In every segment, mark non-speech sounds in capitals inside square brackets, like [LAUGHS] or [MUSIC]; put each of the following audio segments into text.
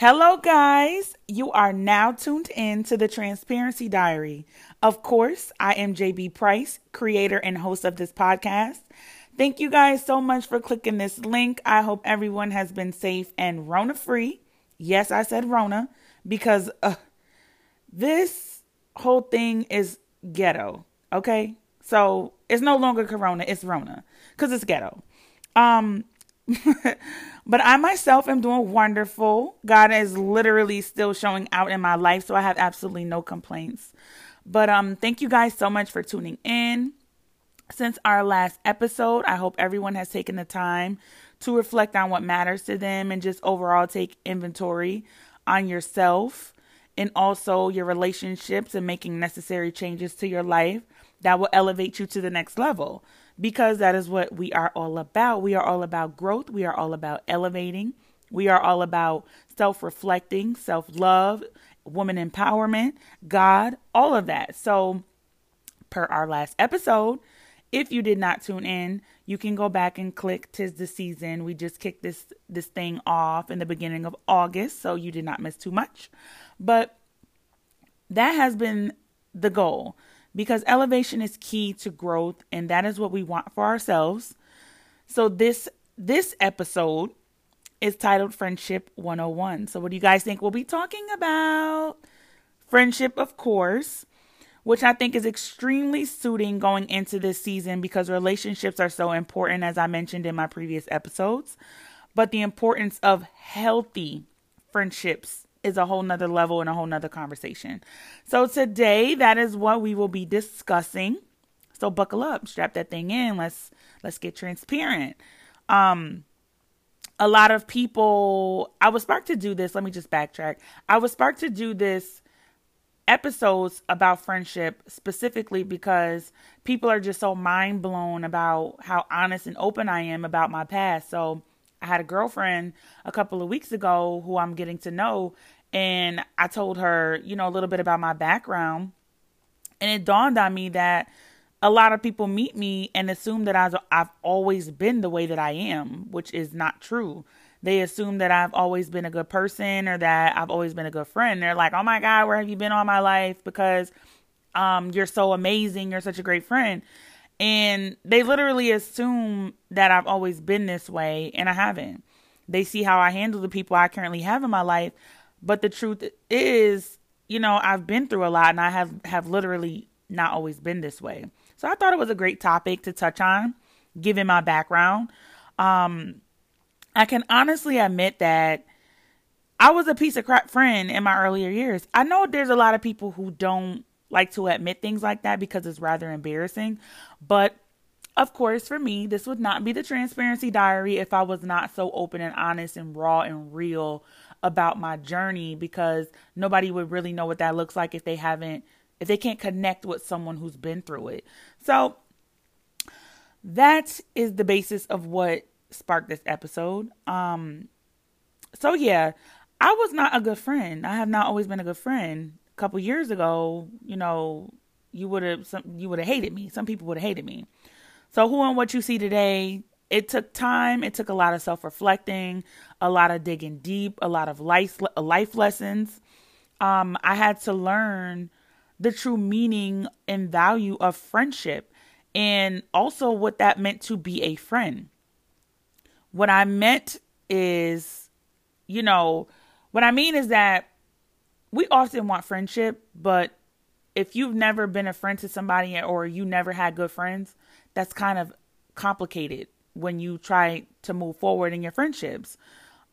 Hello, guys. You are now tuned in to the Transparency Diary. Of course, I am JB Price, creator and host of this podcast. Thank you guys so much for clicking this link. I hope everyone has been safe and Rona free. Yes, I said Rona because uh, this whole thing is ghetto. Okay, so it's no longer Corona; it's Rona because it's ghetto. Um, [LAUGHS] but I myself am doing wonderful. God is literally still showing out in my life, so I have absolutely no complaints. But um thank you guys so much for tuning in. Since our last episode, I hope everyone has taken the time to reflect on what matters to them and just overall take inventory on yourself and also your relationships and making necessary changes to your life that will elevate you to the next level because that is what we are all about. We are all about growth, we are all about elevating, we are all about self reflecting, self love, woman empowerment, God, all of that. So, per our last episode, if you did not tune in, you can go back and click tis the season. We just kicked this this thing off in the beginning of August, so you did not miss too much. But that has been the goal because elevation is key to growth and that is what we want for ourselves. So this this episode is titled Friendship 101. So what do you guys think we'll be talking about? Friendship, of course, which I think is extremely suiting going into this season because relationships are so important as I mentioned in my previous episodes. But the importance of healthy friendships is a whole nother level and a whole nother conversation. So today that is what we will be discussing. So buckle up, strap that thing in. Let's let's get transparent. Um a lot of people I was sparked to do this. Let me just backtrack. I was sparked to do this episodes about friendship specifically because people are just so mind blown about how honest and open I am about my past. So I had a girlfriend a couple of weeks ago who I'm getting to know, and I told her, you know, a little bit about my background. And it dawned on me that a lot of people meet me and assume that I've, always been the way that I am, which is not true. They assume that I've always been a good person or that I've always been a good friend. They're like, oh my God, where have you been all my life? Because um, you're so amazing. You're such a great friend. And they literally assume that I've always been this way, and I haven't. They see how I handle the people I currently have in my life, but the truth is, you know, I've been through a lot, and I have have literally not always been this way. So I thought it was a great topic to touch on, given my background. Um, I can honestly admit that I was a piece of crap friend in my earlier years. I know there's a lot of people who don't like to admit things like that because it's rather embarrassing. But of course, for me, this would not be the transparency diary if I was not so open and honest and raw and real about my journey because nobody would really know what that looks like if they haven't if they can't connect with someone who's been through it. So that is the basis of what sparked this episode. Um so yeah, I was not a good friend. I have not always been a good friend A couple years ago, you know, you would have you would have hated me. Some people would have hated me. So who and what you see today, it took time, it took a lot of self-reflecting, a lot of digging deep, a lot of life life lessons. Um I had to learn the true meaning and value of friendship and also what that meant to be a friend. What I meant is, you know, what I mean is that we often want friendship, but if you've never been a friend to somebody or you never had good friends, that's kind of complicated when you try to move forward in your friendships.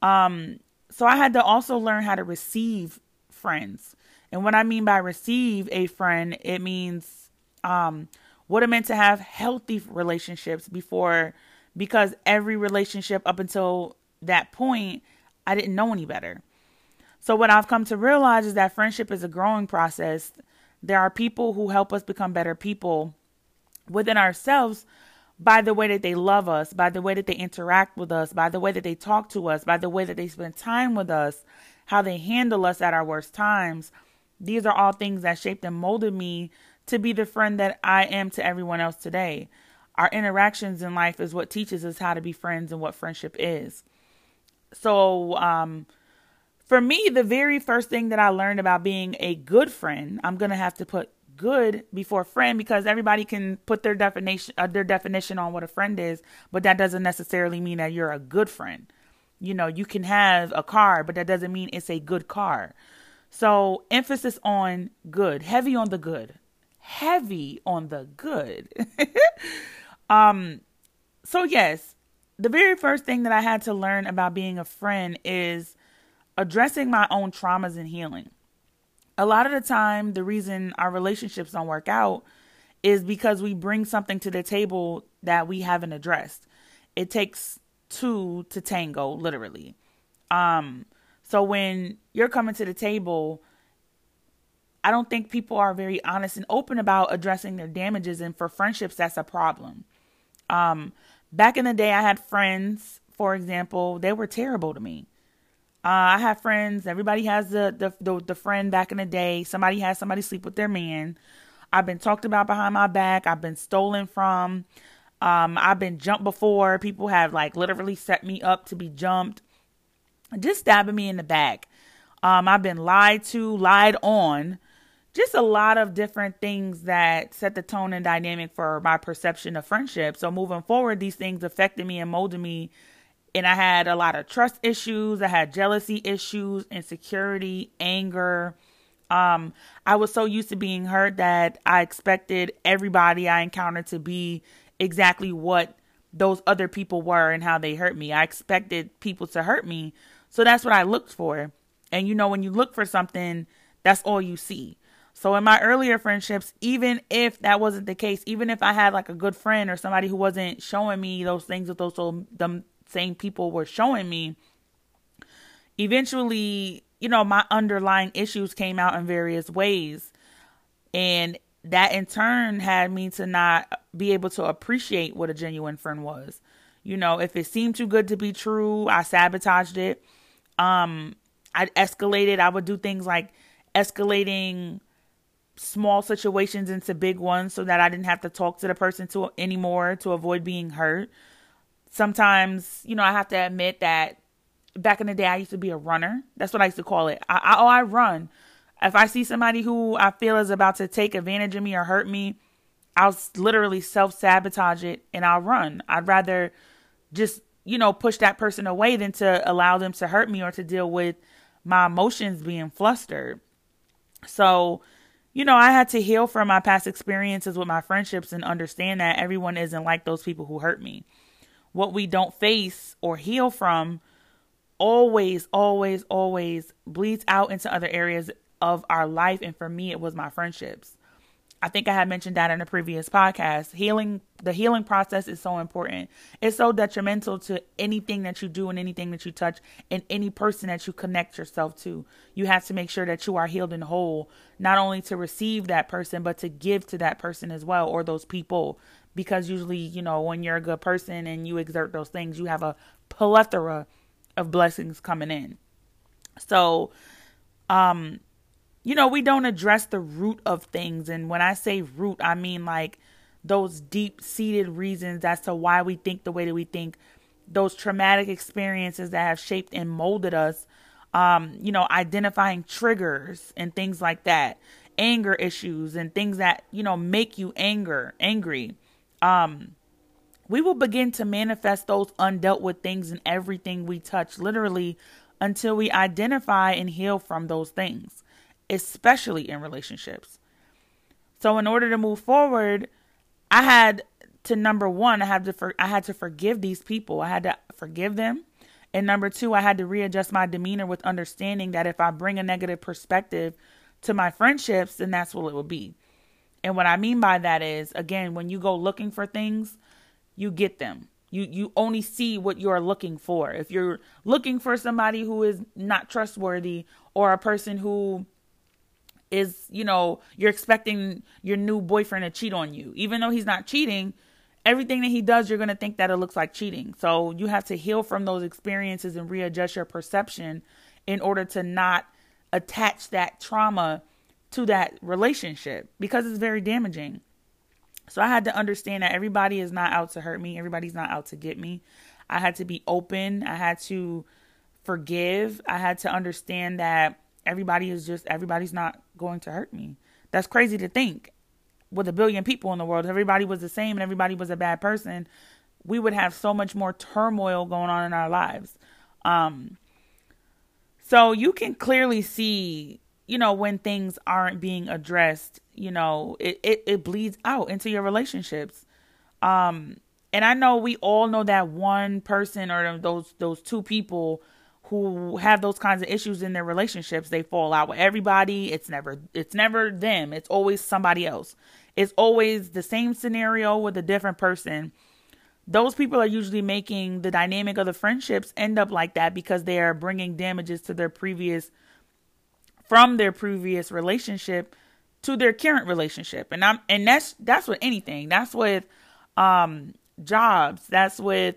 Um, so I had to also learn how to receive friends. And what I mean by receive a friend, it means um, what it meant to have healthy relationships before, because every relationship up until that point, I didn't know any better. So, what I've come to realize is that friendship is a growing process. There are people who help us become better people within ourselves by the way that they love us, by the way that they interact with us, by the way that they talk to us, by the way that they spend time with us, how they handle us at our worst times. These are all things that shaped and molded me to be the friend that I am to everyone else today. Our interactions in life is what teaches us how to be friends and what friendship is. So, um, for me, the very first thing that I learned about being a good friend, I'm going to have to put good before friend because everybody can put their definition uh, their definition on what a friend is, but that doesn't necessarily mean that you're a good friend. You know, you can have a car, but that doesn't mean it's a good car. So, emphasis on good, heavy on the good. Heavy on the good. [LAUGHS] um so yes, the very first thing that I had to learn about being a friend is addressing my own traumas and healing. A lot of the time, the reason our relationships don't work out is because we bring something to the table that we haven't addressed. It takes two to tango, literally. Um, so when you're coming to the table, I don't think people are very honest and open about addressing their damages, and for friendships, that's a problem. Um, back in the day, I had friends, for example, they were terrible to me. Uh, I have friends. Everybody has the, the, the the friend back in the day. Somebody has somebody sleep with their man. I've been talked about behind my back. I've been stolen from. Um, I've been jumped before. People have like literally set me up to be jumped, just stabbing me in the back. Um, I've been lied to, lied on. Just a lot of different things that set the tone and dynamic for my perception of friendship. So moving forward, these things affected me and molded me and I had a lot of trust issues. I had jealousy issues, insecurity, anger. Um, I was so used to being hurt that I expected everybody I encountered to be exactly what those other people were and how they hurt me. I expected people to hurt me. So that's what I looked for. And you know, when you look for something, that's all you see. So in my earlier friendships, even if that wasn't the case, even if I had like a good friend or somebody who wasn't showing me those things that those them same people were showing me, eventually, you know, my underlying issues came out in various ways. And that in turn had me to not be able to appreciate what a genuine friend was. You know, if it seemed too good to be true, I sabotaged it. Um, I escalated. I would do things like escalating small situations into big ones so that I didn't have to talk to the person to anymore to avoid being hurt sometimes, you know, I have to admit that back in the day, I used to be a runner. That's what I used to call it. I, I, oh, I run. If I see somebody who I feel is about to take advantage of me or hurt me, I'll literally self sabotage it and I'll run. I'd rather just, you know, push that person away than to allow them to hurt me or to deal with my emotions being flustered. So, you know, I had to heal from my past experiences with my friendships and understand that everyone isn't like those people who hurt me what we don't face or heal from always, always, always bleeds out into other areas of our life. And for me, it was my friendships. I think I had mentioned that in a previous podcast. Healing, the healing process is so important. It's so detrimental to anything that you do and anything that you touch and any person that you connect yourself to. You have to make sure that you are healed and whole, not only to receive that person, but to give to that person as well or those people because usually, you know, when you're a good person and you exert those things, you have a plethora of blessings coming in. So, um, you know, we don't address the root of things. And when I say root, I mean like those deep seated reasons as to why we think the way that we think, those traumatic experiences that have shaped and molded us, um, you know, identifying triggers and things like that, anger issues and things that, you know, make you anger, angry um, we will begin to manifest those undealt with things in everything we touch, literally, until we identify and heal from those things, especially in relationships. So, in order to move forward, I had to number one, I had to for, I had to forgive these people. I had to forgive them. And number two, I had to readjust my demeanor with understanding that if I bring a negative perspective to my friendships, then that's what it will be. And what I mean by that is, again, when you go looking for things, you get them. You you only see what you're looking for. If you're looking for somebody who is not trustworthy or a person who is, you know, you're expecting your new boyfriend to cheat on you, even though he's not cheating, everything that he does, you're going to think that it looks like cheating. So you have to heal from those experiences and readjust your perception in order to not attach that trauma to that relationship because it's very damaging. So I had to understand that everybody is not out to hurt me, everybody's not out to get me. I had to be open. I had to forgive. I had to understand that everybody is just everybody's not going to hurt me. That's crazy to think. With a billion people in the world, everybody was the same and everybody was a bad person. We would have so much more turmoil going on in our lives. Um, so you can clearly see, you know, when things aren't being addressed, you know, it, it, it bleeds out into your relationships. Um, and I know we all know that one person or those those two people who have those kinds of issues in their relationships, they fall out with everybody. It's never it's never them. It's always somebody else. It's always the same scenario with a different person those people are usually making the dynamic of the friendships end up like that because they are bringing damages to their previous from their previous relationship to their current relationship and i'm and that's that's with anything that's with um jobs that's with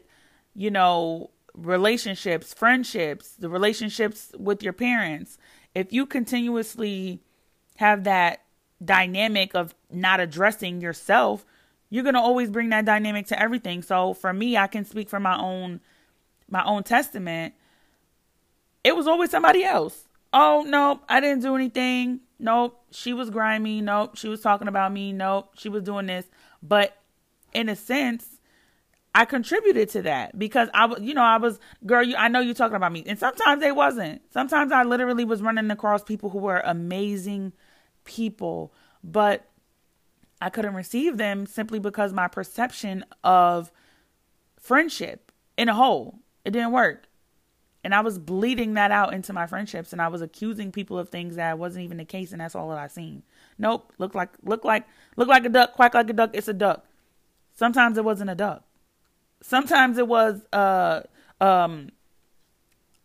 you know relationships friendships the relationships with your parents if you continuously have that dynamic of not addressing yourself you're going to always bring that dynamic to everything. So for me, I can speak from my own my own testament. It was always somebody else. Oh, nope, I didn't do anything. Nope, she was grimy. Nope, she was talking about me. Nope, she was doing this. But in a sense, I contributed to that because I was, you know, I was, girl, you, I know you're talking about me. And sometimes they wasn't. Sometimes I literally was running across people who were amazing people. But I couldn't receive them simply because my perception of friendship in a whole, it didn't work. And I was bleeding that out into my friendships and I was accusing people of things that wasn't even the case and that's all that I seen. Nope, look like look like look like a duck, quack like a duck, it's a duck. Sometimes it wasn't a duck. Sometimes it was uh um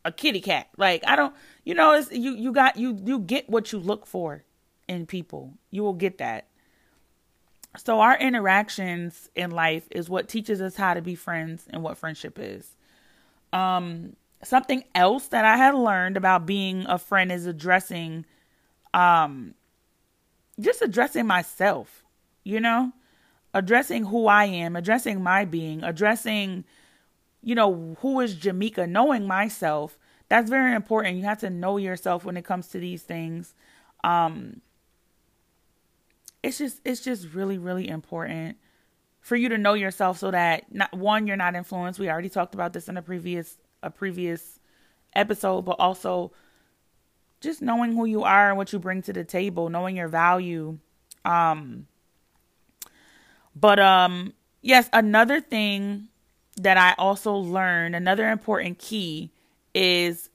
a kitty cat. Like I don't you know it's you you got you you get what you look for in people. You will get that. So, our interactions in life is what teaches us how to be friends and what friendship is. Um, something else that I had learned about being a friend is addressing, um, just addressing myself, you know, addressing who I am, addressing my being, addressing, you know, who is Jamaica, knowing myself. That's very important. You have to know yourself when it comes to these things. Um, it's just it's just really really important for you to know yourself so that not one you're not influenced we already talked about this in a previous a previous episode but also just knowing who you are and what you bring to the table knowing your value um but um yes another thing that i also learned another important key is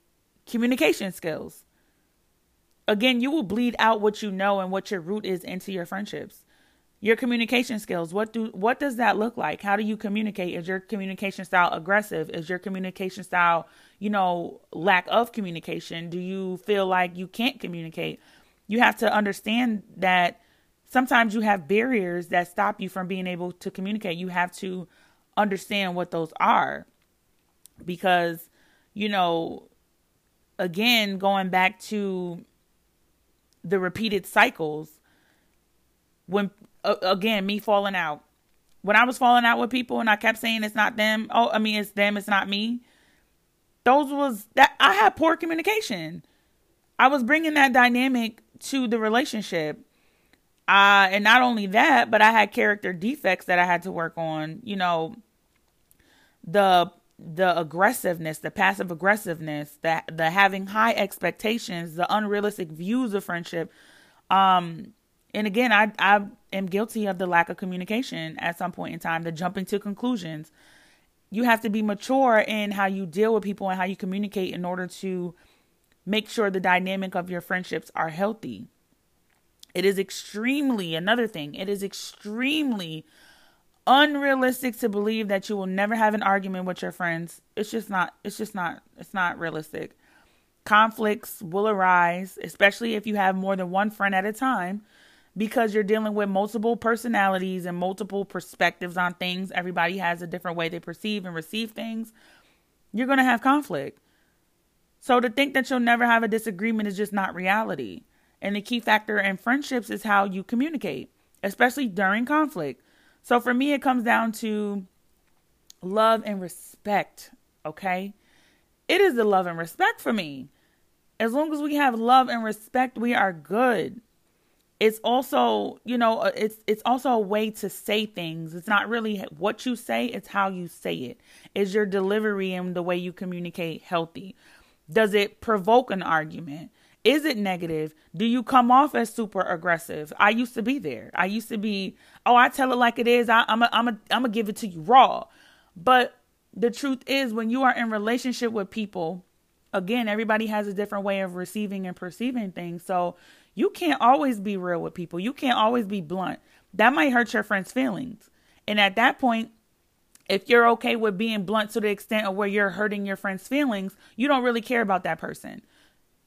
communication skills again, you will bleed out what you know and what your root is into your friendships. Your communication skills. What do what does that look like? How do you communicate? Is your communication style aggressive? Is your communication style, you know, lack of communication? Do you feel like you can't communicate? You have to understand that sometimes you have barriers that stop you from being able to communicate. You have to understand what those are. Because, you know, again, going back to the repeated cycles when uh, again me falling out. When i was falling out with people and i kept saying it's not them oh i mean it's them it's not me. Those was that i had poor communication. I was bringing that dynamic to the relationship. Uh and not only that but i had character defects that i had to work on you know the the aggressiveness, the passive aggressiveness, that the having high expectations, the unrealistic views of friendship. Um, and again, I I am guilty of the lack of communication at some point in time, the jumping to conclusions. You have to be mature in how you deal with people and how you communicate in order to make sure the dynamic of your friendships are healthy. It is extremely another thing. It is extremely unrealistic to believe that you will never have an argument with your friends. It's just not it's just not it's not realistic. Conflicts will arise, especially if you have more than one friend at a time because you're dealing with multiple personalities and multiple perspectives on things. Everybody has a different way they perceive and receive things. You're going to have conflict. So to think that you'll never have a disagreement is just not reality. And the key factor in friendships is how you communicate, especially during conflict. So for me, it comes down to love and respect, okay? it is the love and respect for me. As long as we have love and respect, we are good. It's also, you know, uh, it's it's also a way to say things. It's not really what you say, it's how you say it. Is your delivery and the way you communicate healthy? Does it provoke an argument? Is it negative? Do you come off as super aggressive? I used to be there. I used to be, oh, I tell it like it is. I, I'm a, I'm a, I'm gonna give it to you raw. But the truth is, when you are in relationship with people, again, everybody has a different way of receiving and perceiving things. So you can't always be real with people. You can't always be blunt. That might hurt your friend's feelings. And at that point, if you're okay with being blunt to the extent of where you're hurting your friend's feelings, you don't really care about that person.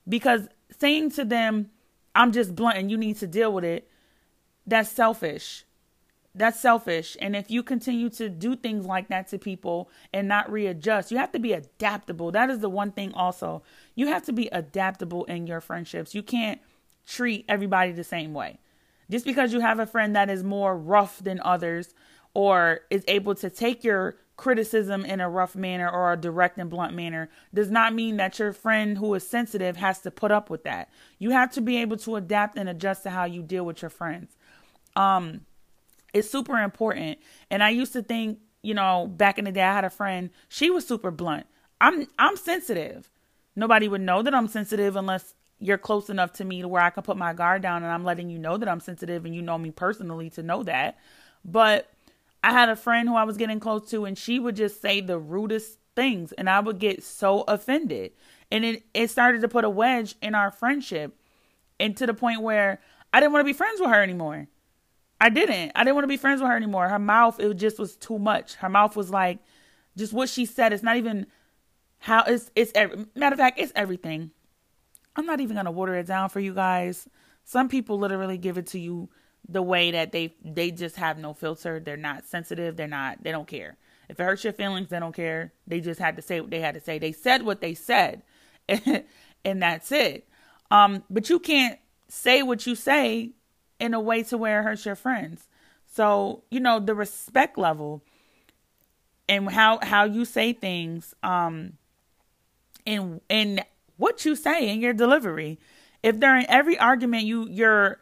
Because saying to them, I'm just blunt and you need to deal with it, that's selfish. That's selfish. And if you continue to do things like that to people and not readjust, you have to be adaptable. That is the one thing also. You have to be adaptable in your friendships. You can't treat everybody the same way. Just because you have a friend that is more rough than others or is able to take your criticism in a rough manner or a direct and blunt manner does not mean that your friend who is sensitive has to put up with that. You have to be able to adapt and adjust to how you deal with your friends. Um it's super important. And I used to think, you know, back in the day I had a friend, she was super blunt. I'm I'm sensitive. Nobody would know that I'm sensitive unless you're close enough to me to where I can put my guard down and I'm letting you know that I'm sensitive and you know me personally to know that. But I had a friend who I was getting close to and she would just say the rudest things and I would get so offended. And it, it started to put a wedge in our friendship and to the point where I didn't want to be friends with her anymore. I didn't. I didn't want to be friends with her anymore. Her mouth, it just was too much. Her mouth was like just what she said. It's not even how it's it's every, matter of fact, it's everything. I'm not even gonna water it down for you guys. Some people literally give it to you the way that they they just have no filter. They're not sensitive. They're not. They don't care. If it hurts your feelings, they don't care. They just had to say what they had to say. They said what they said, [LAUGHS] and that's it. Um, but you can't say what you say in a way to where it hurts your friends. So you know the respect level and how how you say things, um, and and what you say in your delivery. If during every argument you you're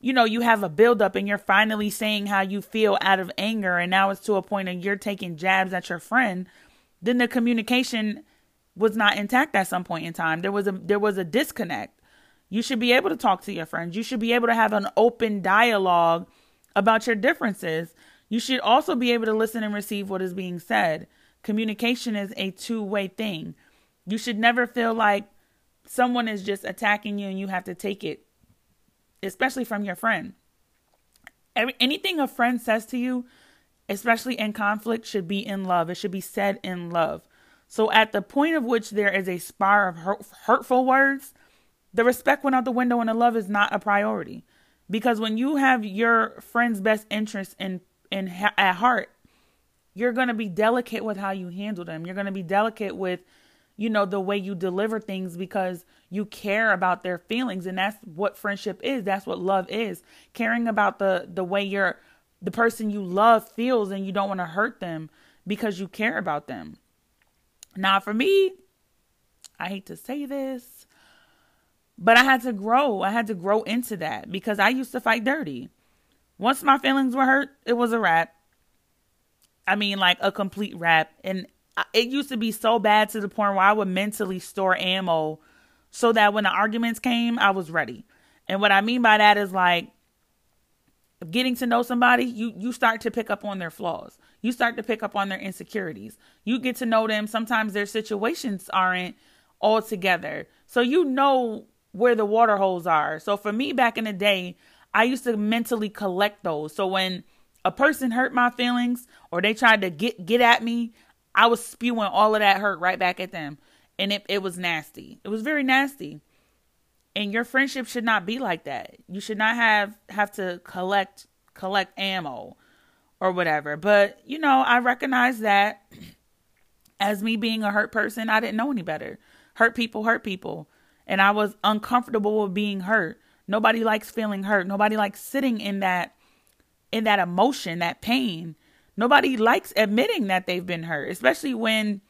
you know you have a buildup and you're finally saying how you feel out of anger and now it's to a point and you're taking jabs at your friend, then the communication was not intact at some point in time. There was a there was a disconnect. You should be able to talk to your friends. You should be able to have an open dialogue about your differences. You should also be able to listen and receive what is being said. Communication is a two-way thing. You should never feel like someone is just attacking you and you have to take it, especially from your friend. Every, anything a friend says to you, especially in conflict, should be in love. It should be said in love. So, at the point of which there is a spar of hurt, hurtful words, the respect went out the window and the love is not a priority. Because when you have your friend's best interest in, in at heart, you're going to be delicate with how you handle them. You're going to be delicate with you know, the way you deliver things because you care about their feelings and that's what friendship is. That's what love is. Caring about the the way you're the person you love feels and you don't want to hurt them because you care about them. Now, for me, I hate to say this, but I had to grow. I had to grow into that because I used to fight dirty. Once my feelings were hurt, it was a wrap. I mean, like a complete wrap. And it used to be so bad to the point where I would mentally store ammo so that when the arguments came, I was ready. And what I mean by that is like getting to know somebody, you you start to pick up on their flaws. You start to pick up on their insecurities. You get to know them. Sometimes their situations aren't all together. So you know where the water holes are. So for me back in the day, I used to mentally collect those. So when a person hurt my feelings or they tried to get get at me, I was spewing all of that hurt right back at them. And it, it was nasty. It was very nasty. And your friendship should not be like that. You should not have have to collect collect ammo or whatever. But, you know, I recognize that [CLEARS THROAT] as me being a hurt person, I didn't know any better. Hurt people hurt people. And I was uncomfortable with being hurt. Nobody likes feeling hurt. Nobody likes sitting in that in that emotion, that pain. Nobody likes admitting that they've been hurt, especially when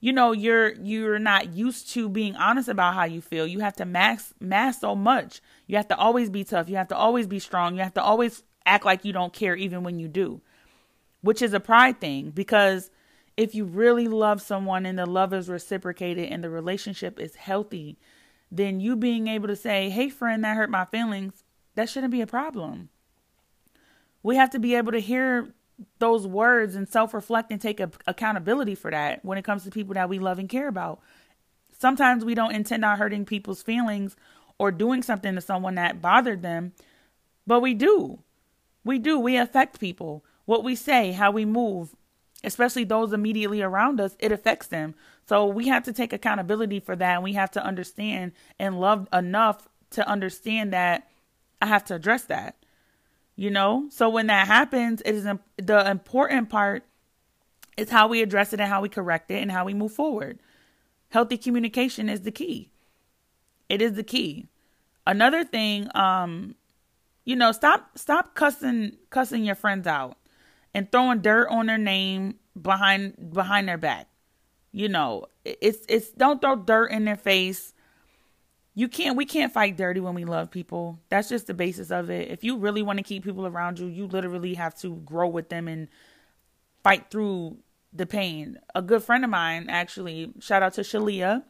you know you're you're not used to being honest about how you feel. You have to mask mask so much. You have to always be tough. You have to always be strong. You have to always act like you don't care even when you do which is a pride thing because if you really love someone and the love is reciprocated and the relationship is healthy then you being able to say hey friend that hurt my feelings that shouldn't be a problem. We have to be able to hear those words and self reflect and take a, accountability for that when it comes to people that we love and care about. Sometimes we don't intend on hurting people's feelings or doing something to someone that bothered them, but we do. We do. We affect people. What we say, how we move, especially those immediately around us, it affects them. So we have to take accountability for that. And we have to understand and love enough to understand that I have to address that you know? So when that happens it is the important part is how we address it and how we correct it and how we move forward. Healthy communication is the key. It is the key. Another thing um you know stop stop cussing cussing your friends out and throwing dirt on their name behind behind their back. You know it's it's don't throw dirt in their face you can't we can't fight dirty when we love people. That's just the basis of it. If you really want to keep people around you you literally have to grow with them and fight through the pain. A good friend of mine actually shout out to shalia.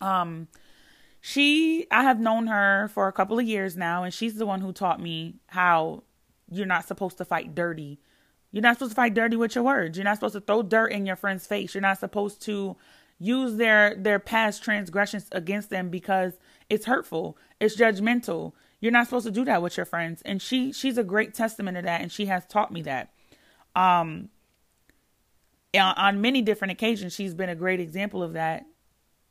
Um she i have known her for a couple of years now and she's the one who taught me how you're not supposed to fight dirty. You're not supposed to fight dirty with your words. You're not supposed to throw dirt in your friend's face. You're not supposed to use their their past transgressions against them because it's hurtful. It's judgmental. You're not supposed to do that with your friends. And she she's a great testament of that and she has taught me that. Um on many different occasions she's been a great example of that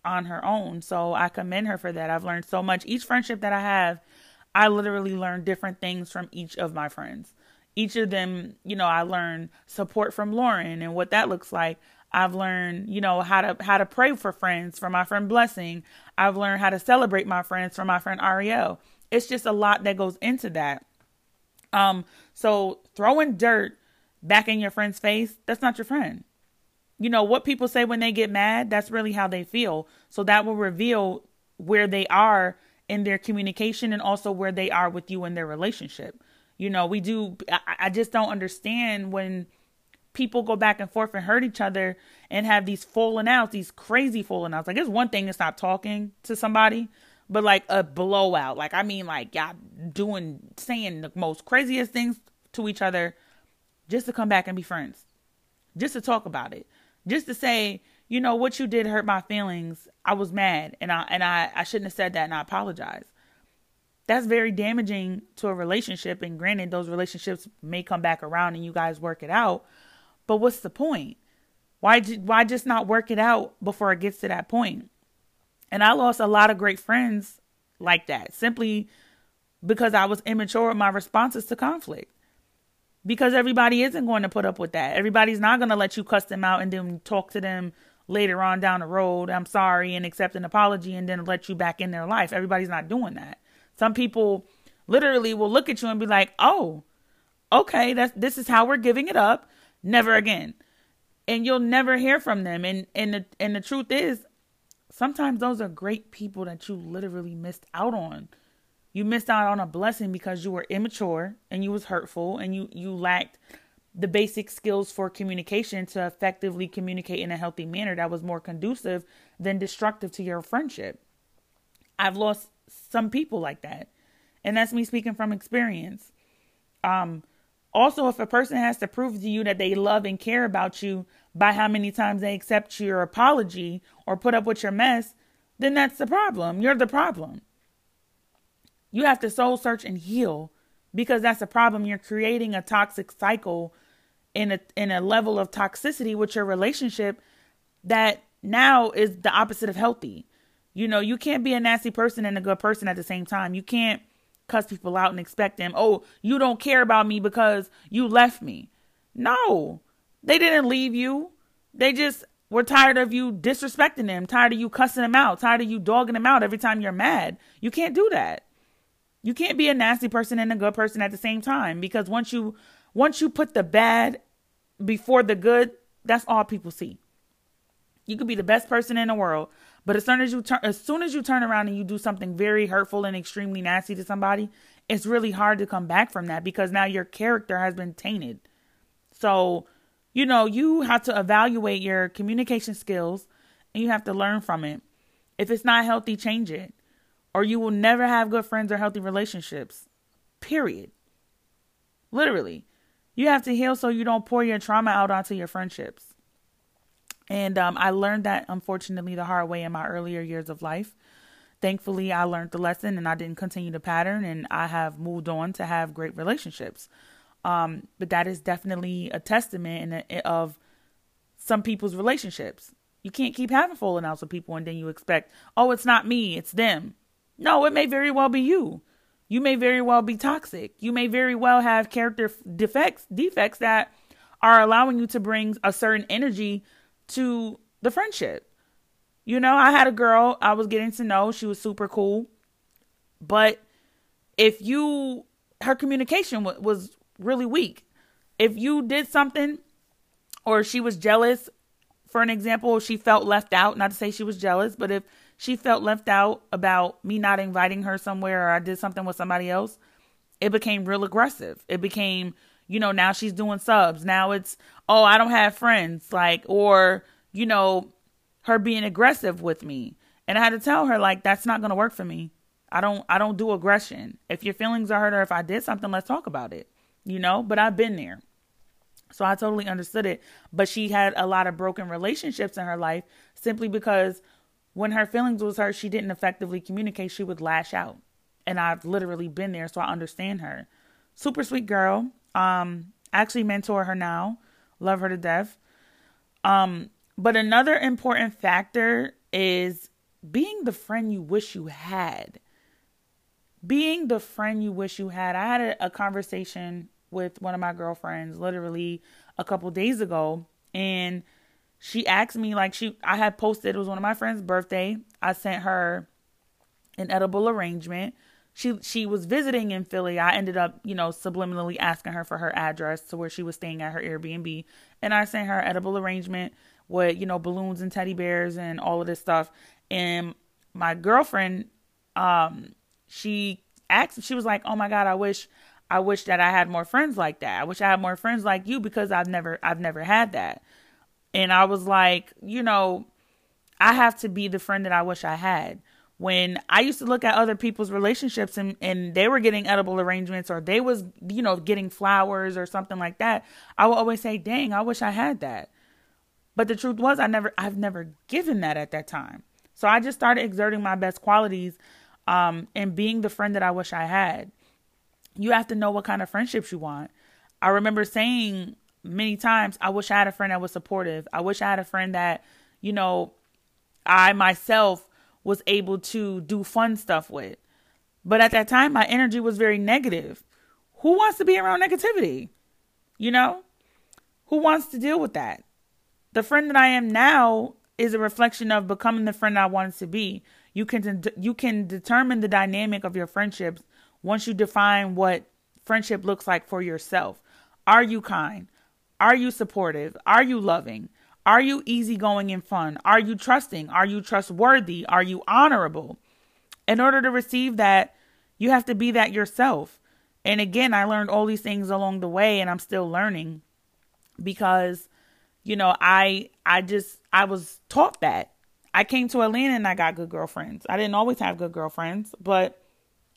on her own. So i commend her for that. I've learned so much. Each friendship that i have i literally learn different things from each of my friends. Each of them you know i learn support from lauren and what that looks like I've learned, you know, how to how to pray for friends from my friend Blessing. I've learned how to celebrate my friends from my friend Ariel. It's just a lot that goes into that. Um, so throwing dirt back in your friend's face, that's not your friend. You know, what people say when they get mad, that's really how they feel. So that will reveal where they are in their communication and also where they are with you in their relationship. You know, we do I, I just don't understand when people go back and forth and hurt each other and have these falling outs, these crazy falling outs. Like it's one thing to stop talking to somebody, but like a blowout. Like I mean like y'all doing saying the most craziest things to each other just to come back and be friends. Just to talk about it. Just to say, you know, what you did hurt my feelings. I was mad and I and I, I shouldn't have said that and I apologize. That's very damaging to a relationship and granted those relationships may come back around and you guys work it out but what's the point? Why why just not work it out before it gets to that point? And I lost a lot of great friends like that simply because I was immature in my responses to conflict. Because everybody isn't going to put up with that. Everybody's not going to let you cuss them out and then talk to them later on down the road. I'm sorry and accept an apology and then let you back in their life. Everybody's not doing that. Some people literally will look at you and be like, "Oh, okay, that's this is how we're giving it up never again. And you'll never hear from them. And and the, and the truth is sometimes those are great people that you literally missed out on. You missed out on a blessing because you were immature and you was hurtful and you you lacked the basic skills for communication to effectively communicate in a healthy manner that was more conducive than destructive to your friendship. I've lost some people like that. And that's me speaking from experience. Um also, if a person has to prove to you that they love and care about you by how many times they accept your apology or put up with your mess, then that's the problem. You're the problem. You have to soul search and heal because that's a problem. You're creating a toxic cycle in a in a level of toxicity with your relationship that now is the opposite of healthy. You know, you can't be a nasty person and a good person at the same time. You can't cuss people out and expect them, oh, you don't care about me because you left me. No, they didn't leave you. They just were tired of you disrespecting them, tired of you cussing them out, tired of you dogging them out every time you're mad. You can't do that. You can't be a nasty person and a good person at the same time because once you once you put the bad before the good, that's all people see. You could be the best person in the world, but as soon as you turn as soon as you turn around and you do something very hurtful and extremely nasty to somebody, it's really hard to come back from that because now your character has been tainted. So, you know, you have to evaluate your communication skills and you have to learn from it. If it's not healthy, change it. Or you will never have good friends or healthy relationships. Period. Literally. You have to heal so you don't pour your trauma out onto your friendships. And um, I learned that, unfortunately, the hard way in my earlier years of life. Thankfully, I learned the lesson and I didn't continue the pattern, and I have moved on to have great relationships. Um, but that is definitely a testament a, of some people's relationships. You can't keep having falling outs with people and then you expect, oh, it's not me, it's them. No, it may very well be you. You may very well be toxic. You may very well have character defects, defects that are allowing you to bring a certain energy to the friendship. You know, I had a girl I was getting to know, she was super cool. But if you her communication w- was really weak. If you did something or she was jealous, for an example, she felt left out, not to say she was jealous, but if she felt left out about me not inviting her somewhere or I did something with somebody else, it became real aggressive. It became, you know, now she's doing subs. Now it's, oh, I don't have friends. Like, or, you know, her being aggressive with me. And I had to tell her, like, that's not going to work for me. I don't, I don't do aggression. If your feelings are hurt or if I did something, let's talk about it you know, but I've been there. So I totally understood it. But she had a lot of broken relationships in her life simply because when her feelings was hurt, she didn't effectively communicate. She would lash out. And I've literally been there, so I understand her. Super sweet girl. Um, actually mentor her now. Love her to death. Um, but another important factor is being the friend you wish you had being the friend you wish you had. I had a, a conversation with one of my girlfriends literally a couple days ago and she asked me like she I had posted it was one of my friend's birthday. I sent her an edible arrangement. She she was visiting in Philly. I ended up, you know, subliminally asking her for her address to where she was staying at her Airbnb and I sent her edible arrangement with, you know, balloons and teddy bears and all of this stuff. And my girlfriend um she asked she was like oh my god i wish i wish that i had more friends like that i wish i had more friends like you because i've never i've never had that and i was like you know i have to be the friend that i wish i had when i used to look at other people's relationships and, and they were getting edible arrangements or they was you know getting flowers or something like that i would always say dang i wish i had that but the truth was i never i've never given that at that time so i just started exerting my best qualities um, and being the friend that I wish I had. You have to know what kind of friendships you want. I remember saying many times, I wish I had a friend that was supportive. I wish I had a friend that, you know, I myself was able to do fun stuff with. But at that time, my energy was very negative. Who wants to be around negativity? You know? Who wants to deal with that? The friend that I am now is a reflection of becoming the friend I wanted to be. You can you can determine the dynamic of your friendships once you define what friendship looks like for yourself. Are you kind? Are you supportive? Are you loving? Are you easygoing and fun? Are you trusting? Are you trustworthy? Are you honorable? In order to receive that, you have to be that yourself. And again, I learned all these things along the way and I'm still learning because you know, I I just I was taught that I came to Atlanta and I got good girlfriends. I didn't always have good girlfriends, but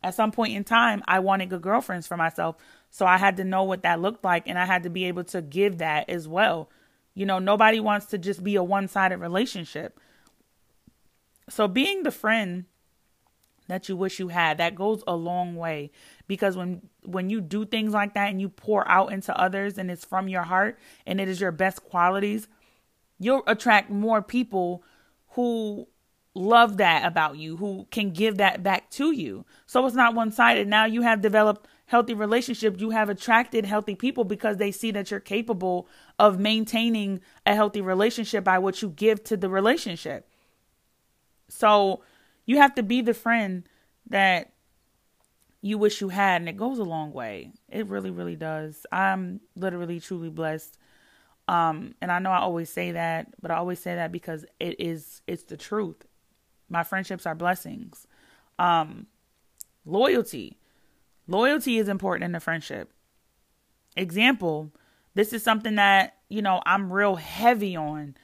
at some point in time, I wanted good girlfriends for myself. So I had to know what that looked like and I had to be able to give that as well. You know, nobody wants to just be a one sided relationship. So being the friend that you wish you had, that goes a long way because when when you do things like that and you pour out into others and it's from your heart and it is your best qualities, you'll attract more people who love that about you, who can give that back to you. So it's not one sided. Now you have developed healthy relationship, You have attracted healthy people because they see that you're capable of maintaining a healthy relationship by what you give to the relationship. So you have to be the friend that you wish you had, and it goes a long way. It really, really does. I'm literally, truly blessed Um, and I know I always say that, but I always say that because it is it's the truth. My friendships are blessings. Um, loyalty. Loyalty is important in a friendship. Example, this is something that, you know, I'm real heavy on.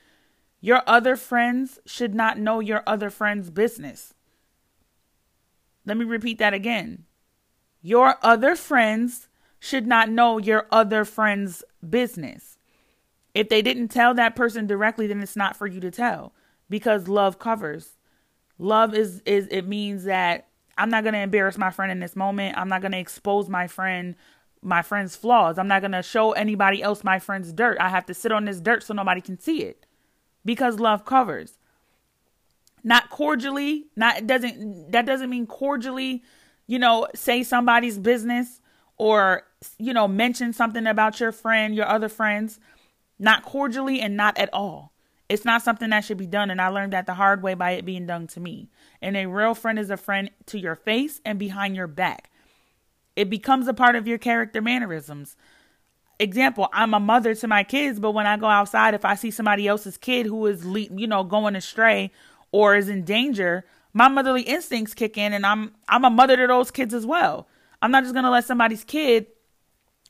Your other friends should not know your other friend's business. Let me repeat that again. Your other friends should not know your other friend's business. If they didn't tell that person directly, then it's not for you to tell because love covers. Love is is it means that I'm not going to embarrass my friend in this moment. I'm not going to expose my friend my friend's flaws. I'm not going to show anybody else my friend's dirt. I have to sit on this dirt so nobody can see it. Because love covers. Not cordially, not doesn't that doesn't mean cordially, you know, say somebody's business or you know, mention something about your friend, your other friends, not cordially and not at all. It's not something that should be done. And I learned that the hard way by it being done to me. And a real friend is a friend to your face and behind your back. It becomes a part of your character mannerisms. Example, I'm a mother to my kids, but when I go outside, if I see somebody else's kid who is, you know, going astray or is in danger, my motherly instincts kick in and I'm I'm a mother to those kids as well. I'm not just going to let somebody's kid,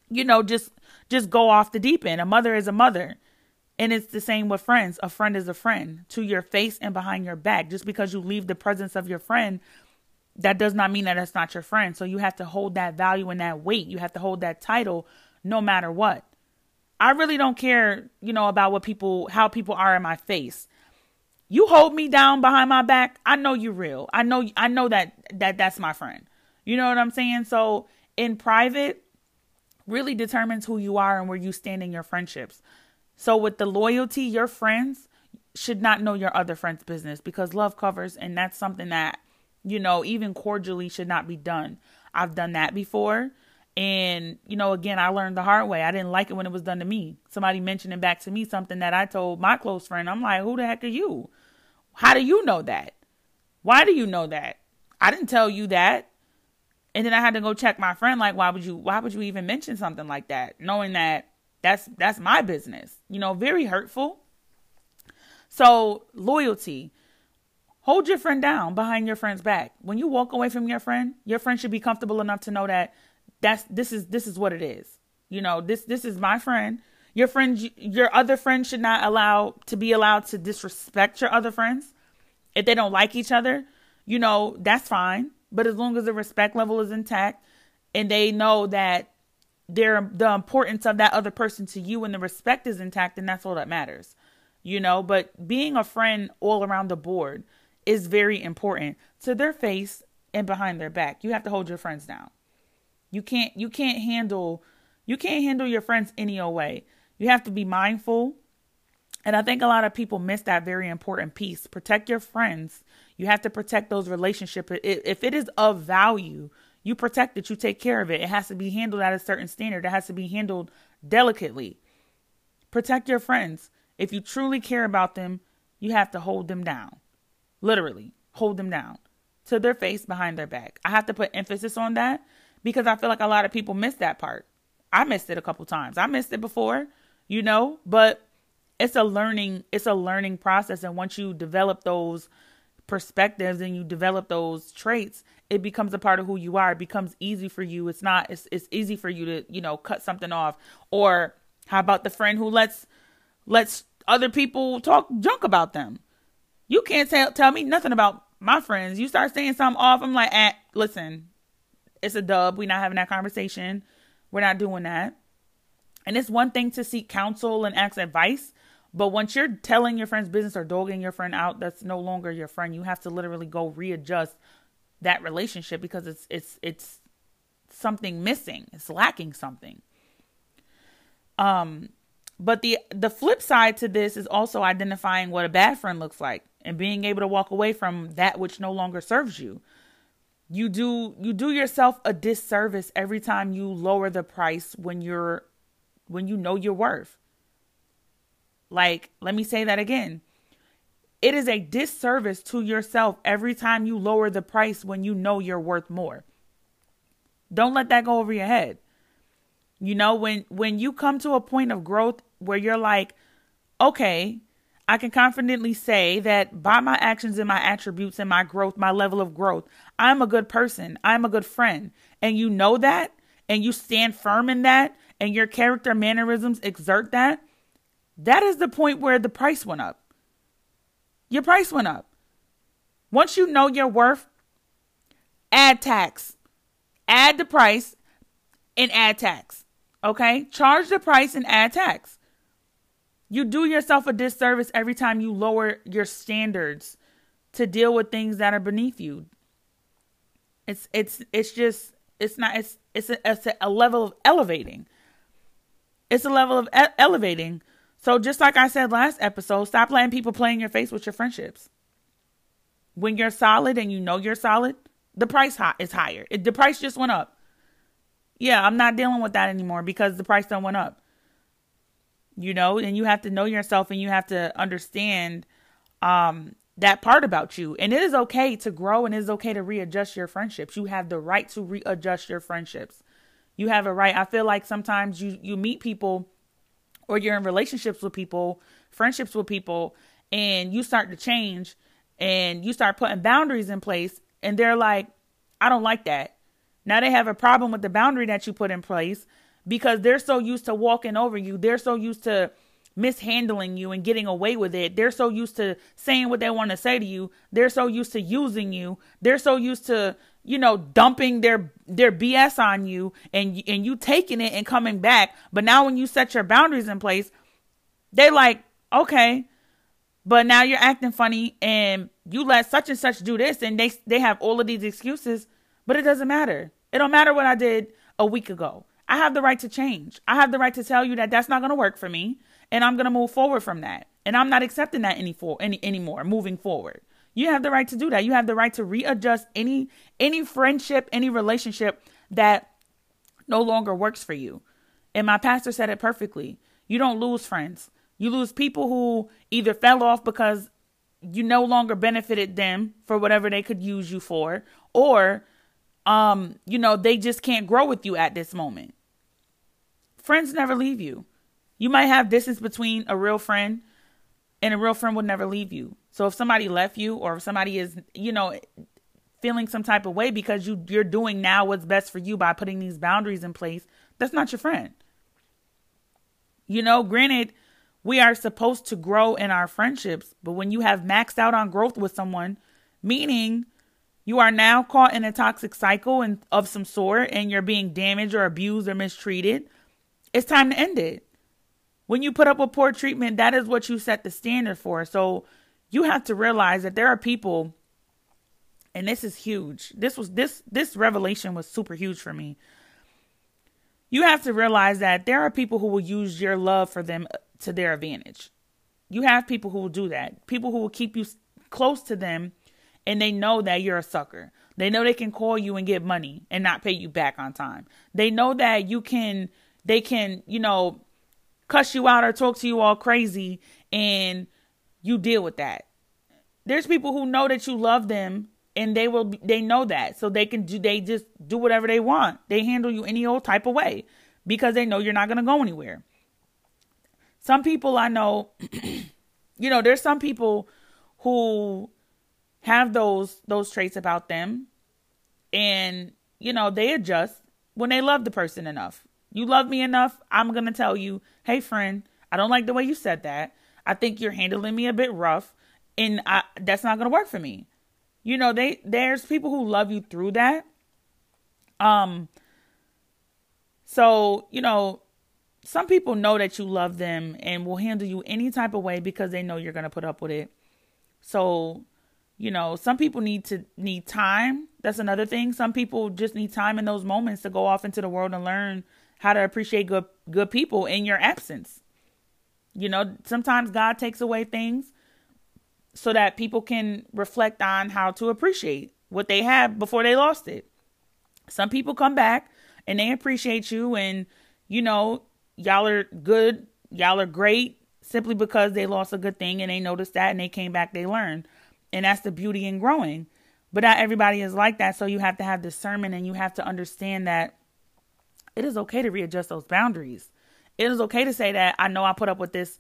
you know, just just go off the deep end. A mother is a mother. And it's the same with friends. A friend is a friend to your face and behind your back. Just because you leave the presence of your friend, that does not mean that that's not your friend. So you have to hold that value and that weight. You have to hold that title no matter what. I really don't care, you know, about what people, how people are in my face. You hold me down behind my back. I know you're real. I know, I know that that that's my friend. You know what I'm saying? So in private, really determines who you are and where you stand in your friendships. So with the loyalty, your friends should not know your other friend's business because love covers and that's something that, you know, even cordially should not be done. I've done that before. And, you know, again, I learned the hard way. I didn't like it when it was done to me. Somebody mentioning back to me something that I told my close friend. I'm like, who the heck are you? How do you know that? Why do you know that? I didn't tell you that. And then I had to go check my friend, like, why would you why would you even mention something like that? Knowing that that's that's my business. You know, very hurtful. So, loyalty. Hold your friend down behind your friend's back. When you walk away from your friend, your friend should be comfortable enough to know that that's this is this is what it is. You know, this this is my friend. Your friend your other friend should not allow to be allowed to disrespect your other friends. If they don't like each other, you know, that's fine. But as long as the respect level is intact and they know that their the importance of that other person to you and the respect is intact and that's all that matters you know? But being a friend all around the board is very important to their face and behind their back. You have to hold your friends down. You can't you can't handle you can't handle your friends any old way. You have to be mindful. And i think a lot of people miss that very important piece. Protect your friends. You have to protect those relationships. If it is of value you protect it, you take care of it. It has to be handled at a certain standard, it has to be handled delicately. Protect your friends. If you truly care about them, you have to hold them down. Literally, hold them down to their face behind their back. I have to put emphasis on that because I feel like a lot of people miss that part. I missed it a couple times. I missed it before, you know, but it's a learning it's a learning process and once you develop those perspectives and you develop those traits, it becomes a part of who you are. It becomes easy for you. It's not it's it's easy for you to, you know, cut something off. Or how about the friend who lets lets other people talk junk about them? You can't tell tell me nothing about my friends. You start saying something off, I'm like, eh, listen, it's a dub. We're not having that conversation. We're not doing that. And it's one thing to seek counsel and ask advice, but once you're telling your friend's business or dogging your friend out, that's no longer your friend. You have to literally go readjust that relationship because it's it's it's something missing. It's lacking something. Um but the the flip side to this is also identifying what a bad friend looks like and being able to walk away from that which no longer serves you. You do you do yourself a disservice every time you lower the price when you're when you know your worth. Like, let me say that again. It is a disservice to yourself every time you lower the price when you know you're worth more. Don't let that go over your head. You know, when when you come to a point of growth where you're like, okay, I can confidently say that by my actions and my attributes and my growth, my level of growth, I'm a good person. I'm a good friend. And you know that and you stand firm in that and your character mannerisms exert that, that is the point where the price went up. Your price went up. Once you know your worth, add tax. Add the price and add tax. Okay? Charge the price and add tax. You do yourself a disservice every time you lower your standards to deal with things that are beneath you. It's it's it's just it's not it's it's a, it's a level of elevating. It's a level of e- elevating. So just like I said last episode, stop letting people play in your face with your friendships. When you're solid and you know you're solid, the price is higher. The price just went up. Yeah, I'm not dealing with that anymore because the price done went up. You know, and you have to know yourself and you have to understand um that part about you. And it is okay to grow and it is okay to readjust your friendships. You have the right to readjust your friendships. You have a right. I feel like sometimes you you meet people or you're in relationships with people, friendships with people, and you start to change and you start putting boundaries in place and they're like, I don't like that. Now they have a problem with the boundary that you put in place because they're so used to walking over you. They're so used to mishandling you and getting away with it. They're so used to saying what they want to say to you. They're so used to using you. They're so used to, you know, dumping their their BS on you and and you taking it and coming back. But now when you set your boundaries in place, they like, "Okay, but now you're acting funny and you let such and such do this and they they have all of these excuses, but it doesn't matter. It don't matter what I did a week ago. I have the right to change. I have the right to tell you that that's not going to work for me and I'm going to move forward from that. And I'm not accepting that any for any anymore moving forward. You have the right to do that. You have the right to readjust any any friendship, any relationship that no longer works for you. And my pastor said it perfectly. You don't lose friends. You lose people who either fell off because you no longer benefited them for whatever they could use you for, or um, you know, they just can't grow with you at this moment. Friends never leave you. You might have distance between a real friend and a real friend would never leave you. So if somebody left you or if somebody is, you know, feeling some type of way because you you're doing now what's best for you by putting these boundaries in place, that's not your friend. You know, granted, we are supposed to grow in our friendships, but when you have maxed out on growth with someone, meaning you are now caught in a toxic cycle and of some sort and you're being damaged or abused or mistreated, it's time to end it. When you put up with poor treatment, that is what you set the standard for. So you have to realize that there are people and this is huge. This was this this revelation was super huge for me. You have to realize that there are people who will use your love for them to their advantage. You have people who will do that. People who will keep you close to them and they know that you're a sucker. They know they can call you and get money and not pay you back on time. They know that you can they can, you know, cuss you out or talk to you all crazy and you deal with that. There's people who know that you love them and they will they know that. So they can do they just do whatever they want. They handle you any old type of way because they know you're not going to go anywhere. Some people I know, [CLEARS THROAT] you know, there's some people who have those those traits about them and you know, they adjust when they love the person enough. You love me enough, I'm going to tell you, "Hey friend, I don't like the way you said that. I think you're handling me a bit rough and I, that's not going to work for me." You know, they there's people who love you through that. Um so, you know, some people know that you love them and will handle you any type of way because they know you're going to put up with it. So, you know, some people need to need time. That's another thing. Some people just need time in those moments to go off into the world and learn how to appreciate good good people in your absence. You know, sometimes God takes away things so that people can reflect on how to appreciate what they have before they lost it. Some people come back and they appreciate you and you know y'all are good, y'all are great simply because they lost a good thing and they noticed that and they came back, they learned. And that's the beauty in growing. But not everybody is like that. So you have to have discernment and you have to understand that it is okay to readjust those boundaries. It is okay to say that I know I put up with this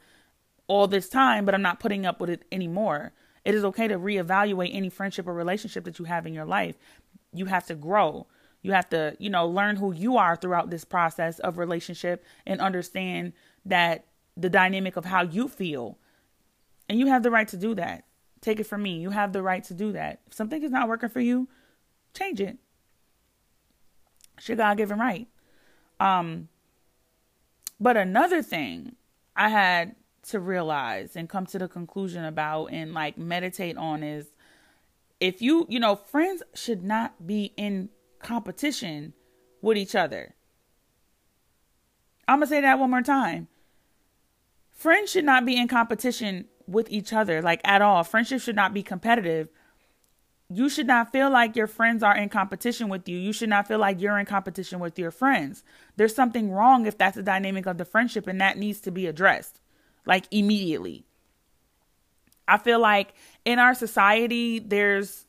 all this time, but I'm not putting up with it anymore. It is okay to reevaluate any friendship or relationship that you have in your life. You have to grow. You have to, you know, learn who you are throughout this process of relationship and understand that the dynamic of how you feel. And you have the right to do that. Take it from me. You have the right to do that. If something is not working for you, change it. It's your God given right. Um, but another thing I had to realize and come to the conclusion about and like meditate on is if you, you know, friends should not be in competition with each other. I'm going to say that one more time. Friends should not be in competition with each other, like at all. Friendship should not be competitive. You should not feel like your friends are in competition with you. You should not feel like you're in competition with your friends. There's something wrong if that's the dynamic of the friendship, and that needs to be addressed like immediately. I feel like in our society, there's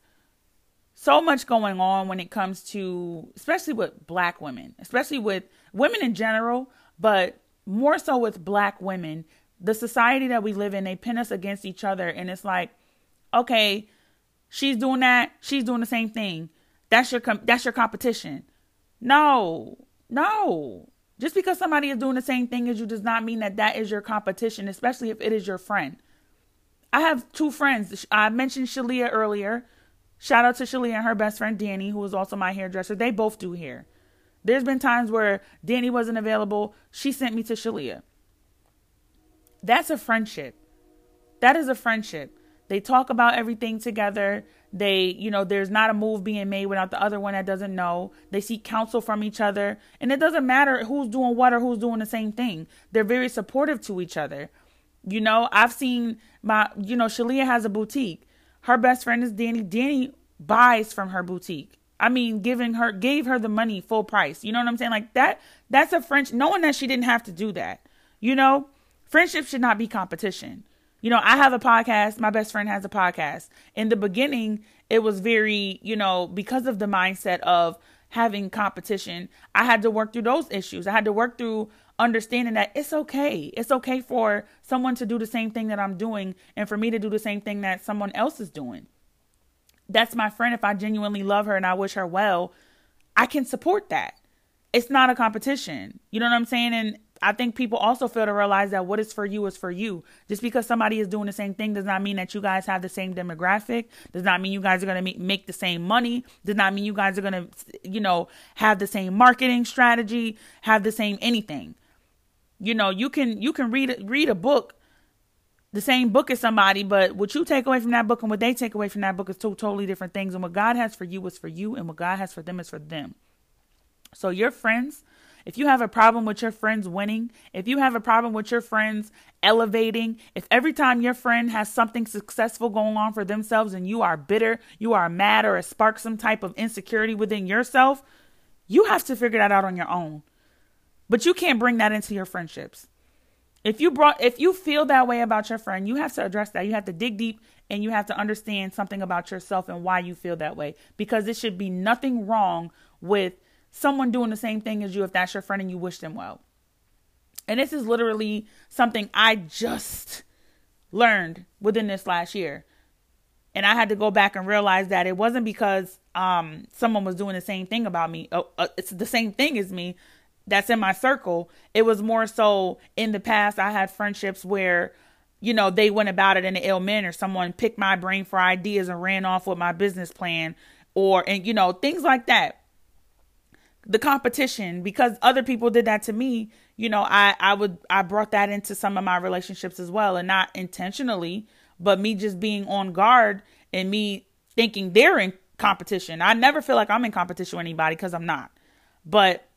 so much going on when it comes to, especially with black women, especially with women in general, but more so with black women. The society that we live in, they pin us against each other. And it's like, okay, she's doing that. She's doing the same thing. That's your, com- that's your competition. No, no. Just because somebody is doing the same thing as you does not mean that that is your competition, especially if it is your friend. I have two friends. I mentioned Shalia earlier. Shout out to Shalia and her best friend Danny, who is also my hairdresser. They both do hair. There's been times where Danny wasn't available. She sent me to Shalia. That's a friendship. That is a friendship. They talk about everything together. They, you know, there's not a move being made without the other one that doesn't know. They seek counsel from each other. And it doesn't matter who's doing what or who's doing the same thing. They're very supportive to each other. You know, I've seen my, you know, Shalia has a boutique. Her best friend is Danny. Danny buys from her boutique. I mean, giving her, gave her the money full price. You know what I'm saying? Like that, that's a French, knowing that she didn't have to do that. You know, friendship should not be competition. You know, I have a podcast. My best friend has a podcast. In the beginning, it was very, you know, because of the mindset of having competition, I had to work through those issues. I had to work through understanding that it's okay. It's okay for someone to do the same thing that I'm doing and for me to do the same thing that someone else is doing. That's my friend. If I genuinely love her and I wish her well, I can support that. It's not a competition. You know what I'm saying? And I think people also fail to realize that what is for you is for you. Just because somebody is doing the same thing does not mean that you guys have the same demographic. Does not mean you guys are going to make, the same money. Does not mean you guys are going to, you know, have the same marketing strategy, have the same anything. You know, you can you can read read a book, the same book as somebody, but what you take away from that book and what they take away from that book is two totally different things. And what God has for you is for you, and what God has for them is for them. So your friends if you have a problem with your friends winning, if you have a problem with your friends elevating, if every time your friend has something successful going on for themselves and you are bitter, you are mad, or it sparks some type of insecurity within yourself, you have to figure that out on your own. But you can't bring that into your friendships. If you brought if you feel that way about your friend, you have to address that. You have to dig deep and you have to understand something about yourself and why you feel that way because it should be nothing wrong with someone doing the same thing as you if that's your friend and you wish them well. And this is literally something I just learned within this last year. And I had to go back and realize that it wasn't because um, someone was doing the same thing about me. Uh, uh, it's the same thing as me that's in my circle. It was more so in the past, I had friendships where, you know, they went about it in an ill manner. Someone picked my brain for ideas and ran off with my business plan or, and, you know, things like that the competition because other people did that to me. You know i i would i brought that into some of my relationships as well and not intentionally but me just being on guard and me thinking they're in competition. I never feel like i'm in competition with anybody because i'm not. But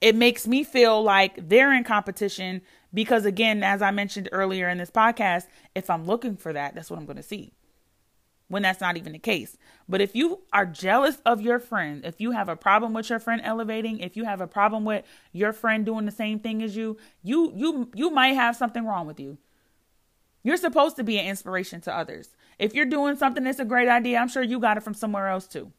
it makes me feel like they're in competition because again as i mentioned earlier in this podcast if i'm looking for that that's what i'm going to see when that's not even the case. But if you are jealous of your friend, if you have a problem with your friend elevating, if you have a problem with your friend doing the same thing as you, you you you might have something wrong with you. You're supposed to be an inspiration to others. If you're doing something that's a great idea, I'm sure you got it from somewhere else too.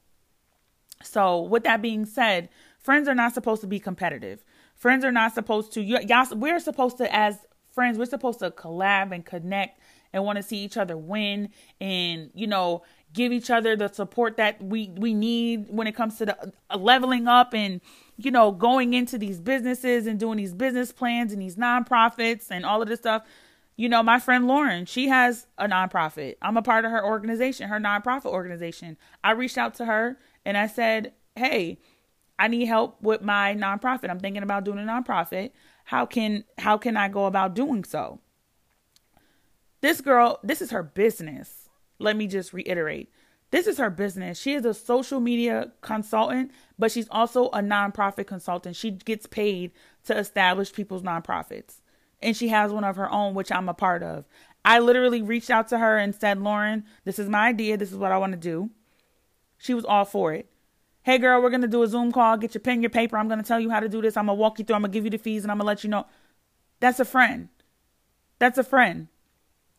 So, with that being said, Friends are not supposed to be competitive. Friends are not supposed to y'all we're supposed to as friends, we're supposed to collab and connect and want to see each other win and you know give each other the support that we we need when it comes to the uh, leveling up and you know going into these businesses and doing these business plans and these nonprofits and all of this stuff. You know my friend lauren she has a nonprofit. I'm a part of her organization her nonprofit organization. I reached out to her and i said hey i need help with my nonprofit. I'm thinking about doing a nonprofit. How can how can i go about doing so this girl this is her business let me just reiterate this is her business. She is a social media consultant, but she's also a nonprofit consultant. She gets paid to establish people's nonprofits. And she has one of her own, which I'm a part of. I literally reached out to her and said, Lauren, this is my idea. This is what I want to do. She was all for it. Hey, girl, we're going to do a Zoom call. Get your pen, your paper. I'm going to tell you how to do this. I'm going to walk you through. I'm going to give you the fees and I'm going to let you know. That's a friend. That's a friend.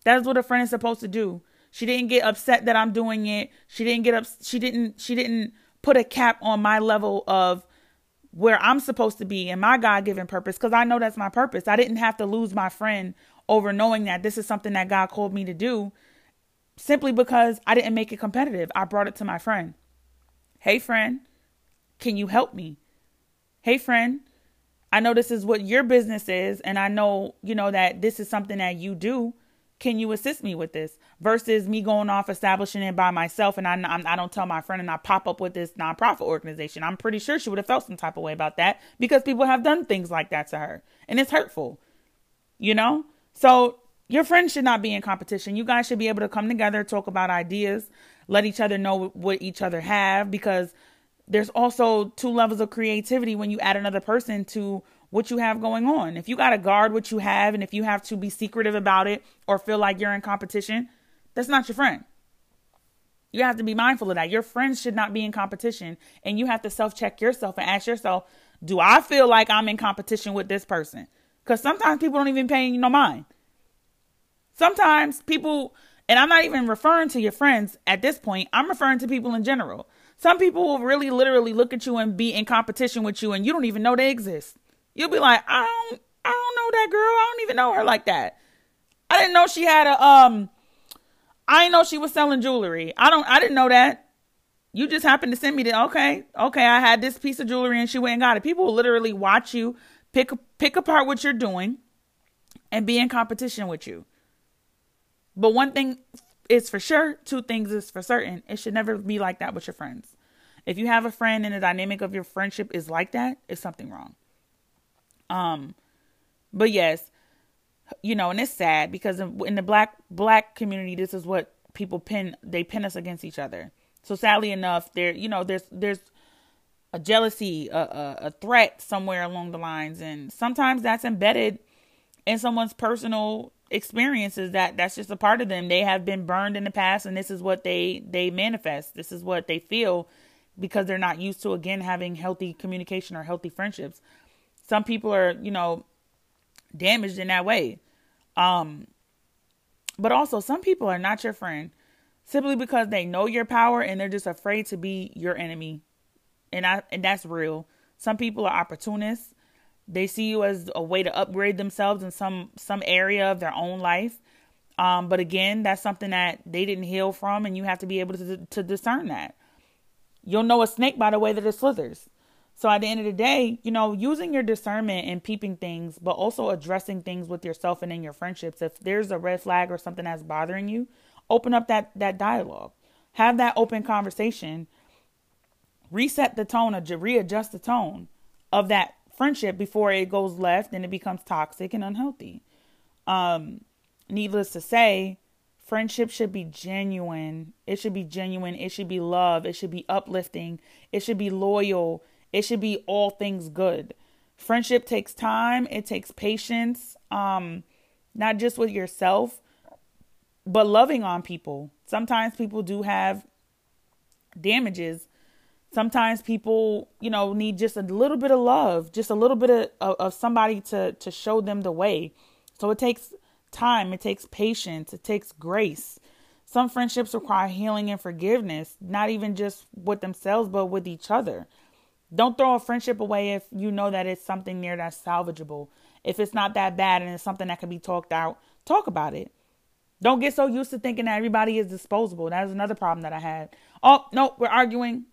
That's what a friend is supposed to do. She didn't get upset that I'm doing it. She didn't get up she didn't she didn't put a cap on my level of where I'm supposed to be and my God-given purpose cuz I know that's my purpose. I didn't have to lose my friend over knowing that this is something that God called me to do simply because I didn't make it competitive. I brought it to my friend. Hey friend, can you help me? Hey friend, I know this is what your business is and I know, you know that this is something that you do can you assist me with this versus me going off establishing it by myself and I, I don't tell my friend and I pop up with this nonprofit organization. I'm pretty sure she would have felt some type of way about that because people have done things like that to her and it's hurtful, you know? So your friends should not be in competition. You guys should be able to come together, talk about ideas, let each other know what each other have because there's also two levels of creativity when you add another person to what you have going on. If you got to guard what you have and if you have to be secretive about it or feel like you're in competition, that's not your friend. You have to be mindful of that. Your friends should not be in competition and you have to self check yourself and ask yourself, do I feel like I'm in competition with this person? Because sometimes people don't even pay no mind. Sometimes people, and I'm not even referring to your friends at this point, I'm referring to people in general. Some people will really literally look at you and be in competition with you and you don't even know they exist. You'll be like, I don't, I don't know that girl. I don't even know her like that. I didn't know she had a um. I didn't know she was selling jewelry. I don't. I didn't know that. You just happened to send me the okay, okay. I had this piece of jewelry and she went and got it. People will literally watch you pick pick apart what you're doing, and be in competition with you. But one thing is for sure. Two things is for certain. It should never be like that with your friends. If you have a friend and the dynamic of your friendship is like that, it's something wrong. Um, but yes, you know, and it's sad because in the black black community, this is what people pin they pin us against each other. So sadly enough, there you know there's there's a jealousy, a, a, a threat somewhere along the lines, and sometimes that's embedded in someone's personal experiences that that's just a part of them. They have been burned in the past and this is what they they manifest. This is what they feel because they're not used to again having healthy communication or healthy friendships some people are, you know, damaged in that way. Um, but also, some people are not your friend simply because they know your power and they're just afraid to be your enemy. And I and that's real. Some people are opportunists. They see you as a way to upgrade themselves in some some area of their own life. Um, but again, that's something that they didn't heal from, and you have to be able to to discern that. You'll know a snake by the way that it slithers. So at the end of the day, you know, using your discernment and peeping things, but also addressing things with yourself and in your friendships. If there's a red flag or something that's bothering you, open up that that dialogue. Have that open conversation. Reset the tone or readjust the tone of that friendship before it goes left and it becomes toxic and unhealthy. Um, needless to say, friendship should be genuine. It should be genuine. It should be love. It should be uplifting. It should be loyal it should be all things good. Friendship takes time, it takes patience, um, not just with yourself, but loving on people. Sometimes people do have damages. Sometimes people, you know, need just a little bit of love, just a little bit of, of, of somebody to to show them the way. So it takes time, it takes patience, it takes grace. Some friendships require healing and forgiveness, not even just with themselves, but with each other. Don't throw a friendship away if you know that it's something there that's salvageable. If it's not that bad and it's something that can be talked out, talk about it. Don't get so used to thinking that everybody is disposable. That was another problem that I had. Oh, no, we're arguing.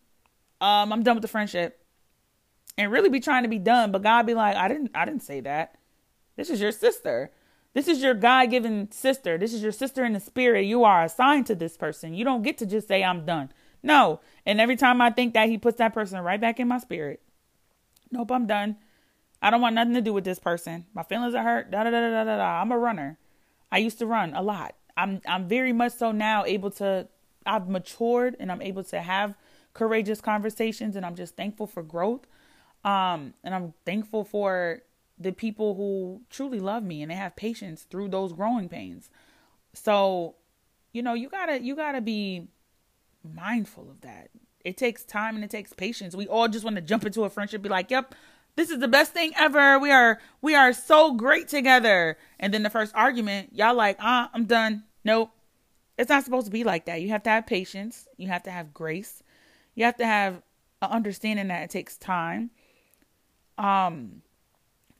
Um, I'm done with the friendship. And really be trying to be done, but God be like, I didn't I didn't say that. This is your sister. This is your God given sister. This is your sister in the spirit. You are assigned to this person. You don't get to just say, I'm done. No. And every time I think that, he puts that person right back in my spirit. Nope, I'm done. I don't want nothing to do with this person. My feelings are hurt. Da da da da da da. I'm a runner. I used to run a lot. I'm I'm very much so now able to I've matured and I'm able to have courageous conversations and I'm just thankful for growth. Um and I'm thankful for the people who truly love me and they have patience through those growing pains. So, you know, you got to you got to be mindful of that. It takes time and it takes patience. We all just want to jump into a friendship be like, "Yep, this is the best thing ever. We are we are so great together." And then the first argument, y'all like, "Ah, I'm done." Nope. It's not supposed to be like that. You have to have patience. You have to have grace. You have to have an understanding that it takes time. Um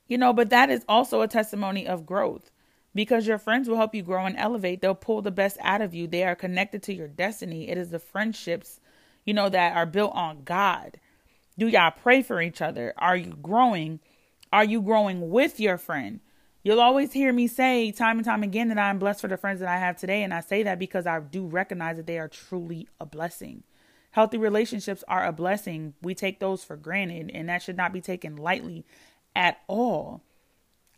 you know, but that is also a testimony of growth because your friends will help you grow and elevate. They'll pull the best out of you. They are connected to your destiny. It is the friendships, you know, that are built on God. Do y'all pray for each other? Are you growing? Are you growing with your friend? You'll always hear me say time and time again that I'm blessed for the friends that I have today. And I say that because I do recognize that they are truly a blessing. Healthy relationships are a blessing. We take those for granted, and that should not be taken lightly at all.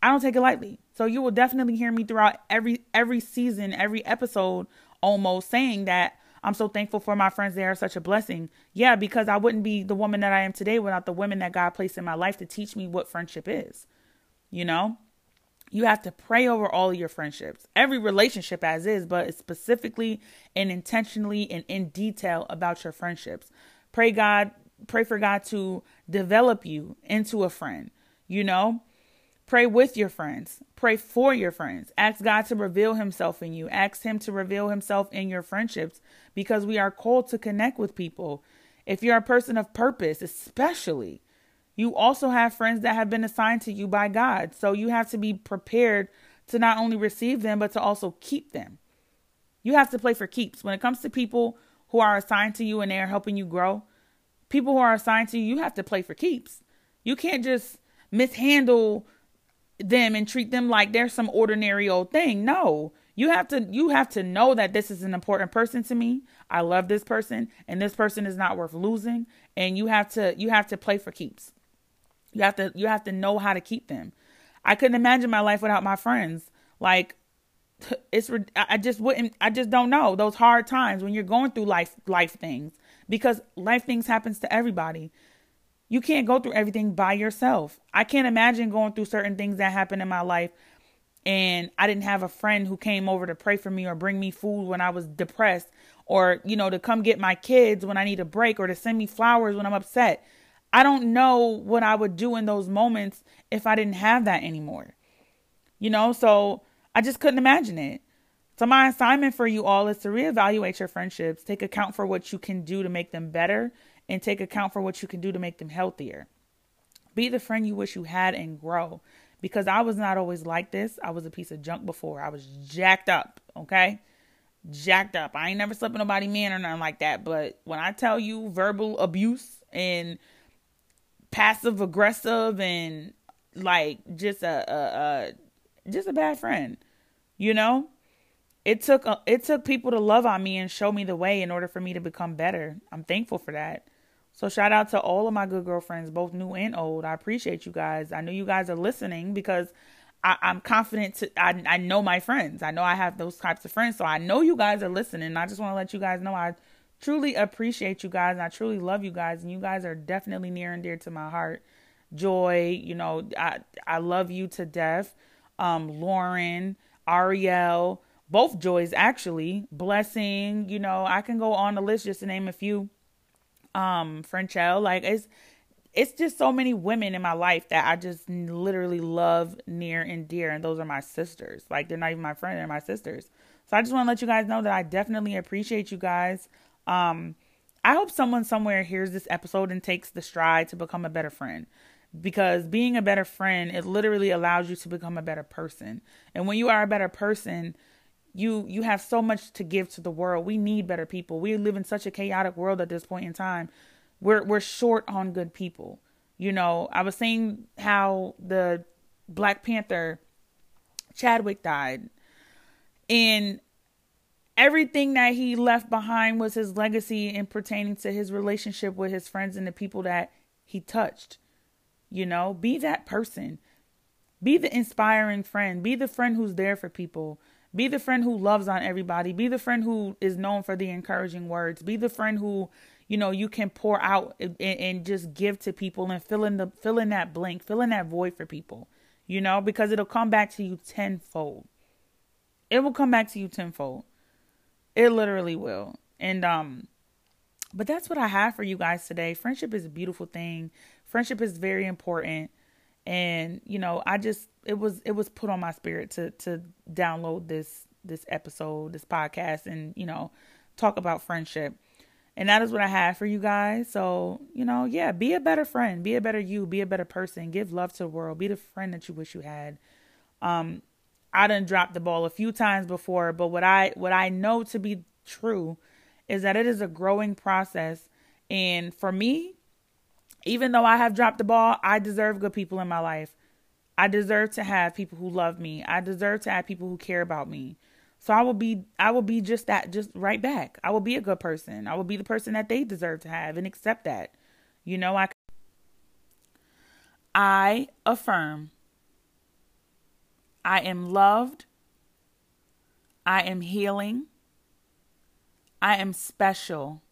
I don't take it lightly. So you will definitely hear me throughout every every season, every episode almost saying that I'm so thankful for my friends. They are such a blessing. Yeah, because I wouldn't be the woman that I am today without the women that God placed in my life to teach me what friendship is. You know? You have to pray over all of your friendships, every relationship as is, but specifically and intentionally and in detail about your friendships. Pray God, pray for God to develop you into a friend you know, pray with your friends, pray for your friends. Ask God to reveal Himself in you, ask Him to reveal Himself in your friendships because we are called to connect with people. If you're a person of purpose, especially, you also have friends that have been assigned to you by God. So you have to be prepared to not only receive them, but to also keep them. You have to play for keeps. When it comes to people who are assigned to you and they are helping you grow, people who are assigned to you, you have to play for keeps. You can't just mishandle them and treat them like they're some ordinary old thing. No. You have to you have to know that this is an important person to me. I love this person and this person is not worth losing and you have to you have to play for keeps. You have to you have to know how to keep them. I couldn't imagine my life without my friends. Like [LAUGHS] it's I just wouldn't I just don't know those hard times when you're going through life life things because life things happens to everybody. You can't go through everything by yourself. I can't imagine going through certain things that happened in my life and I didn't have a friend who came over to pray for me or bring me food when I was depressed or, you know, to come get my kids when I need a break or to send me flowers when I'm upset. I don't know what I would do in those moments if I didn't have that anymore. You know, so I just couldn't imagine it. So, my assignment for you all is to reevaluate your friendships, take account for what you can do to make them better, and take account for what you can do to make them healthier. Be the friend you wish you had and grow. Because I was not always like this. I was a piece of junk before. I was jacked up, okay? Jacked up. I ain't never slept with nobody man or nothing like that. But when I tell you verbal abuse and passive aggressive and like just a, a, a just a bad friend, you know? It took a, it took people to love on me and show me the way in order for me to become better. I'm thankful for that. So shout out to all of my good girlfriends, both new and old. I appreciate you guys. I know you guys are listening because I, am confident to I I know my friends. I know I have those types of friends. So I know you guys are listening. I just want to let you guys know I truly appreciate you guys and I truly love you guys. And you guys are definitely near and dear to my heart. Joy, you know, I I love you to death. Um, Lauren, Ariel, both joys actually. Blessing, you know, I can go on the list just to name a few um Frenchelle. Like it's it's just so many women in my life that I just literally love near and dear, and those are my sisters. Like they're not even my friend, they're my sisters. So I just want to let you guys know that I definitely appreciate you guys. Um, I hope someone somewhere hears this episode and takes the stride to become a better friend. Because being a better friend, it literally allows you to become a better person. And when you are a better person, you you have so much to give to the world. We need better people. We live in such a chaotic world at this point in time. We're we're short on good people. You know, I was saying how the Black Panther Chadwick died. And everything that he left behind was his legacy in pertaining to his relationship with his friends and the people that he touched. You know, be that person. Be the inspiring friend. Be the friend who's there for people. Be the friend who loves on everybody. Be the friend who is known for the encouraging words. Be the friend who, you know, you can pour out and, and just give to people and fill in the fill in that blank, fill in that void for people. You know, because it'll come back to you tenfold. It will come back to you tenfold. It literally will. And um but that's what I have for you guys today. Friendship is a beautiful thing. Friendship is very important. And you know, I just it was it was put on my spirit to to download this this episode, this podcast and, you know, talk about friendship. And that is what I have for you guys. So, you know, yeah, be a better friend, be a better you, be a better person, give love to the world, be the friend that you wish you had. Um, I done dropped the ball a few times before, but what I what I know to be true is that it is a growing process. And for me, even though I have dropped the ball, I deserve good people in my life. I deserve to have people who love me. I deserve to have people who care about me. So I will be I will be just that just right back. I will be a good person. I will be the person that they deserve to have and accept that. You know, I I affirm I am loved. I am healing. I am special.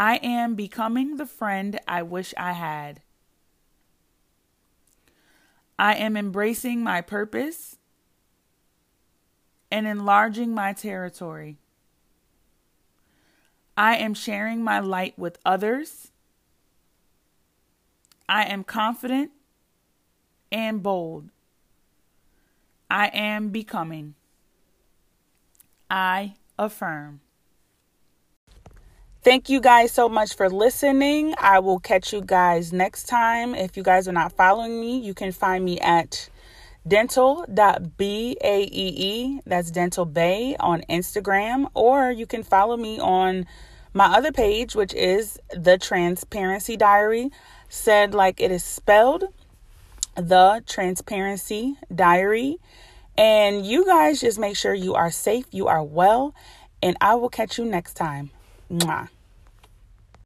I am becoming the friend I wish I had. I am embracing my purpose and enlarging my territory. I am sharing my light with others. I am confident and bold. I am becoming. I affirm. Thank you guys so much for listening. I will catch you guys next time. If you guys are not following me, you can find me at dental.baee. That's Dental Bay on Instagram. Or you can follow me on my other page, which is The Transparency Diary, said like it is spelled the transparency diary. And you guys just make sure you are safe, you are well, and I will catch you next time. Mwah.